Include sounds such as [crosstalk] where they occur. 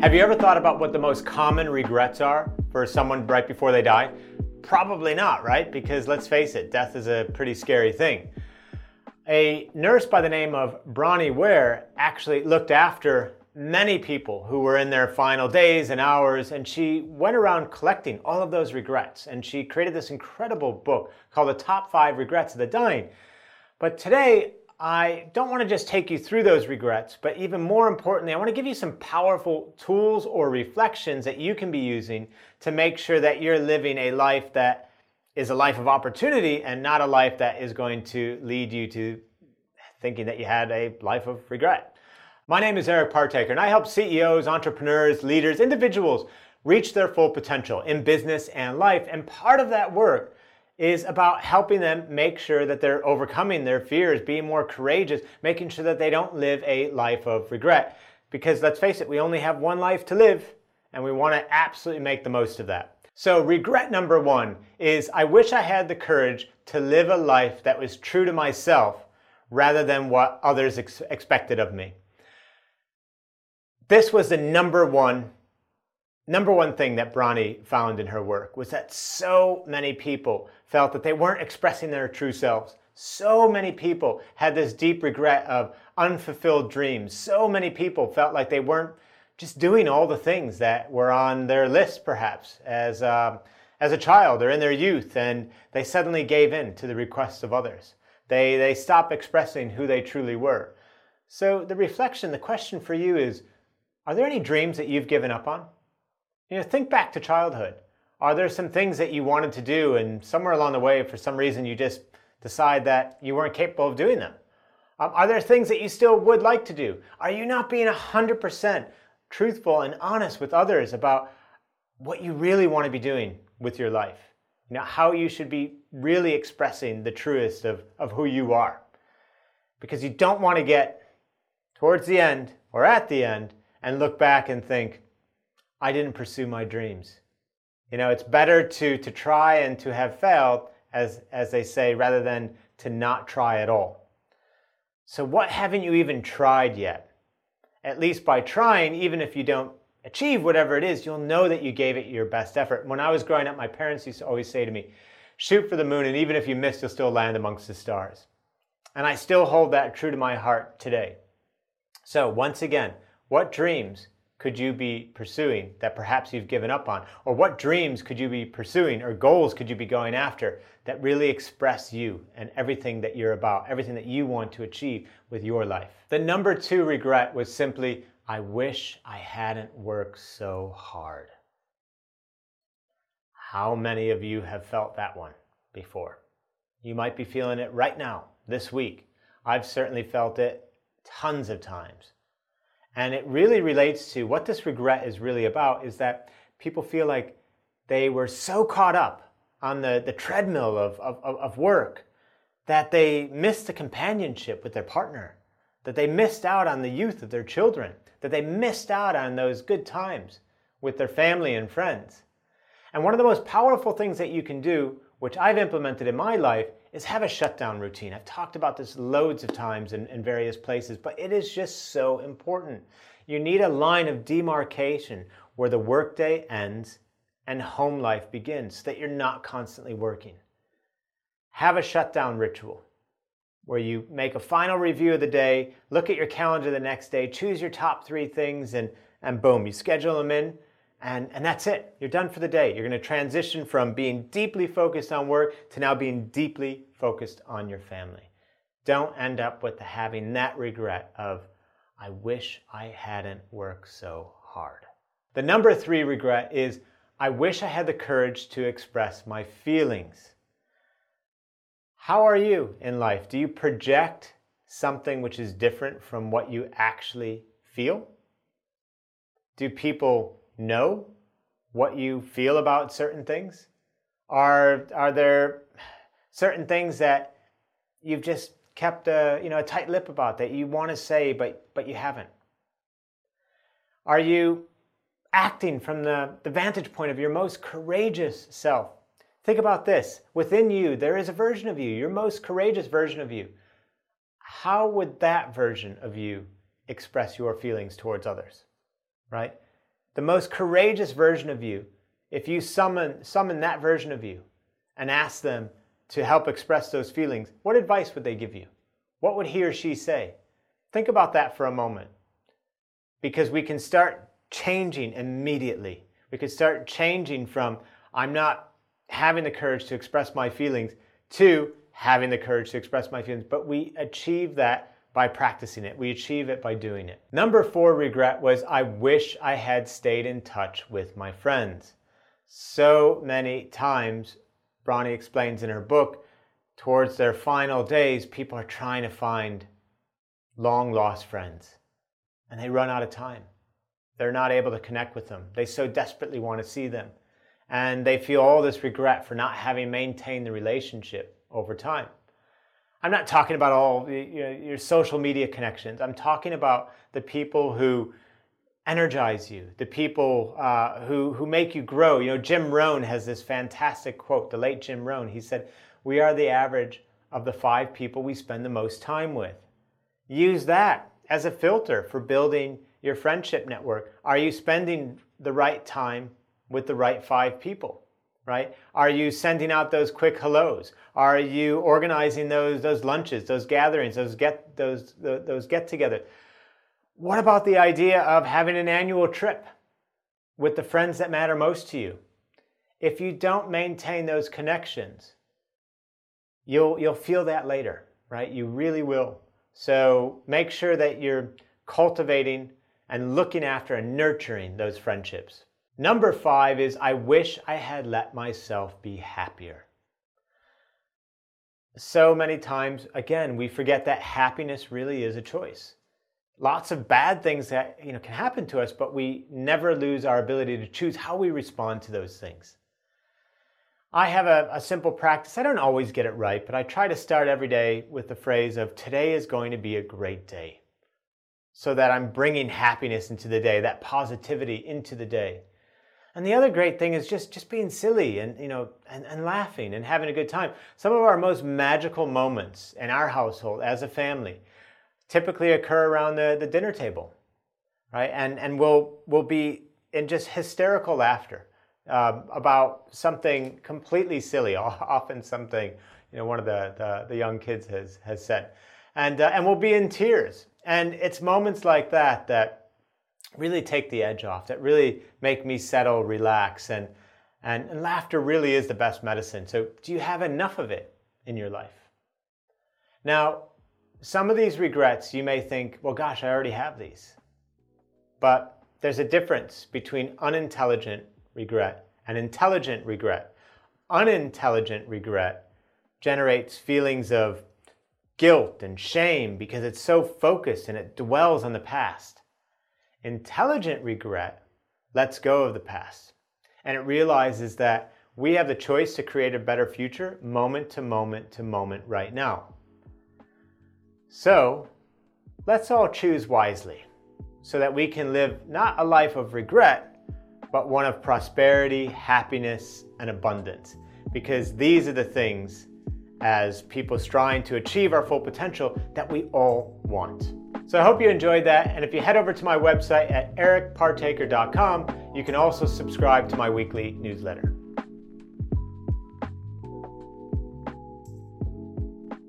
Have you ever thought about what the most common regrets are for someone right before they die? Probably not, right? Because let's face it, death is a pretty scary thing. A nurse by the name of Bronnie Ware actually looked after many people who were in their final days and hours, and she went around collecting all of those regrets. And she created this incredible book called The Top Five Regrets of the Dying. But today, I don't want to just take you through those regrets, but even more importantly, I want to give you some powerful tools or reflections that you can be using to make sure that you're living a life that is a life of opportunity and not a life that is going to lead you to thinking that you had a life of regret. My name is Eric Partaker, and I help CEOs, entrepreneurs, leaders, individuals reach their full potential in business and life. And part of that work is about helping them make sure that they're overcoming their fears, being more courageous, making sure that they don't live a life of regret. Because let's face it, we only have one life to live, and we want to absolutely make the most of that. So, regret number one is I wish I had the courage to live a life that was true to myself rather than what others ex- expected of me. This was the number one number one thing that Bronnie found in her work was that so many people felt that they weren't expressing their true selves. So many people had this deep regret of unfulfilled dreams. So many people felt like they weren't just doing all the things that were on their list, perhaps, as, uh, as a child or in their youth, and they suddenly gave in to the requests of others. They, they stopped expressing who they truly were. So, the reflection, the question for you is Are there any dreams that you've given up on? You know, think back to childhood. Are there some things that you wanted to do and somewhere along the way, for some reason, you just decide that you weren't capable of doing them? Um, are there things that you still would like to do? Are you not being 100% truthful and honest with others about what you really want to be doing with your life? You know, how you should be really expressing the truest of, of who you are. Because you don't want to get towards the end or at the end and look back and think, I didn't pursue my dreams. You know, it's better to, to try and to have failed, as, as they say, rather than to not try at all. So, what haven't you even tried yet? At least by trying, even if you don't achieve whatever it is, you'll know that you gave it your best effort. When I was growing up, my parents used to always say to me, shoot for the moon, and even if you miss, you'll still land amongst the stars. And I still hold that true to my heart today. So, once again, what dreams could you be pursuing that perhaps you've given up on? Or what dreams could you be pursuing or goals could you be going after that really express you and everything that you're about, everything that you want to achieve with your life? The number two regret was simply, I wish I hadn't worked so hard. How many of you have felt that one before? You might be feeling it right now, this week. I've certainly felt it tons of times. And it really relates to what this regret is really about is that people feel like they were so caught up on the, the treadmill of, of, of work that they missed the companionship with their partner, that they missed out on the youth of their children, that they missed out on those good times with their family and friends. And one of the most powerful things that you can do, which I've implemented in my life, is have a shutdown routine. I've talked about this loads of times in, in various places, but it is just so important. You need a line of demarcation where the workday ends and home life begins so that you're not constantly working. Have a shutdown ritual where you make a final review of the day, look at your calendar the next day, choose your top three things, and, and boom, you schedule them in and, and that's it. You're done for the day. You're going to transition from being deeply focused on work to now being deeply focused on your family. Don't end up with having that regret of, I wish I hadn't worked so hard. The number three regret is, I wish I had the courage to express my feelings. How are you in life? Do you project something which is different from what you actually feel? Do people know what you feel about certain things? Are, are there certain things that you've just kept a, you know, a tight lip about that you want to say but, but you haven't? Are you acting from the, the vantage point of your most courageous self? Think about this. Within you, there is a version of you, your most courageous version of you. How would that version of you express your feelings towards others? Right? The most courageous version of you, if you summon, summon that version of you and ask them to help express those feelings, what advice would they give you? What would he or she say? Think about that for a moment because we can start changing immediately. We could start changing from, I'm not having the courage to express my feelings, to having the courage to express my feelings. But we achieve that by practicing it. We achieve it by doing it. Number four regret was I wish I had stayed in touch with my friends. So many times, Bronnie explains in her book, towards their final days, people are trying to find long lost friends and they run out of time. They're not able to connect with them. They so desperately want to see them. And they feel all this regret for not having maintained the relationship over time. I'm not talking about all you know, your social media connections. I'm talking about the people who energize you, the people uh, who, who make you grow. You know, Jim Rohn has this fantastic quote, the late Jim Rohn. He said, We are the average of the five people we spend the most time with. Use that as a filter for building your friendship network. Are you spending the right time with the right five people? Right? Are you sending out those quick hellos? Are you organizing those those lunches, those gatherings, those get those those get-together? What about the idea of having an annual trip with the friends that matter most to you? If you don't maintain those connections, you'll you'll feel that later, right? You really will. So make sure that you're cultivating and looking after and nurturing those friendships. Number five is I wish I had let myself be happier. So many times, again, we forget that happiness really is a choice. Lots of bad things that you know can happen to us, but we never lose our ability to choose how we respond to those things. I have a, a, simple practice. I don't always get it right, but I try to start every day with the phrase of today is going to be a great day. So that I'm bringing happiness into the day, that positivity into the day. And the other great thing is just, just being silly and, you know, and, and laughing and having a good time. Some of our most magical moments in our household as a family typically occur around the, the dinner table, right? And, and we'll, we'll be in just hysterical laughter um, about something completely silly, [laughs] often something, you know, one of the, the, the young kids has, has said. And, uh, and we'll be in tears. And it's moments like that that really take the edge off, that really make me settle, relax, and, and, and laughter really is the best medicine. So, do you have enough of it in your life? Now, some of these regrets, you may think, well, gosh, I already have these. But there's a difference between unintelligent regret and intelligent regret. Unintelligent regret generates feelings of guilt and shame because it's so focused and it dwells on the past. Intelligent regret lets go of the past and it realizes that we have the choice to create a better future moment to moment to moment right now. So let's all choose wisely so that we can live not a life of regret, but one of prosperity, happiness, and abundance. Because these are the things, as people striving to achieve our full potential, that we all want. So I hope you enjoyed that. And if you head over to my website at ericpartaker.com, you can also subscribe to my weekly newsletter.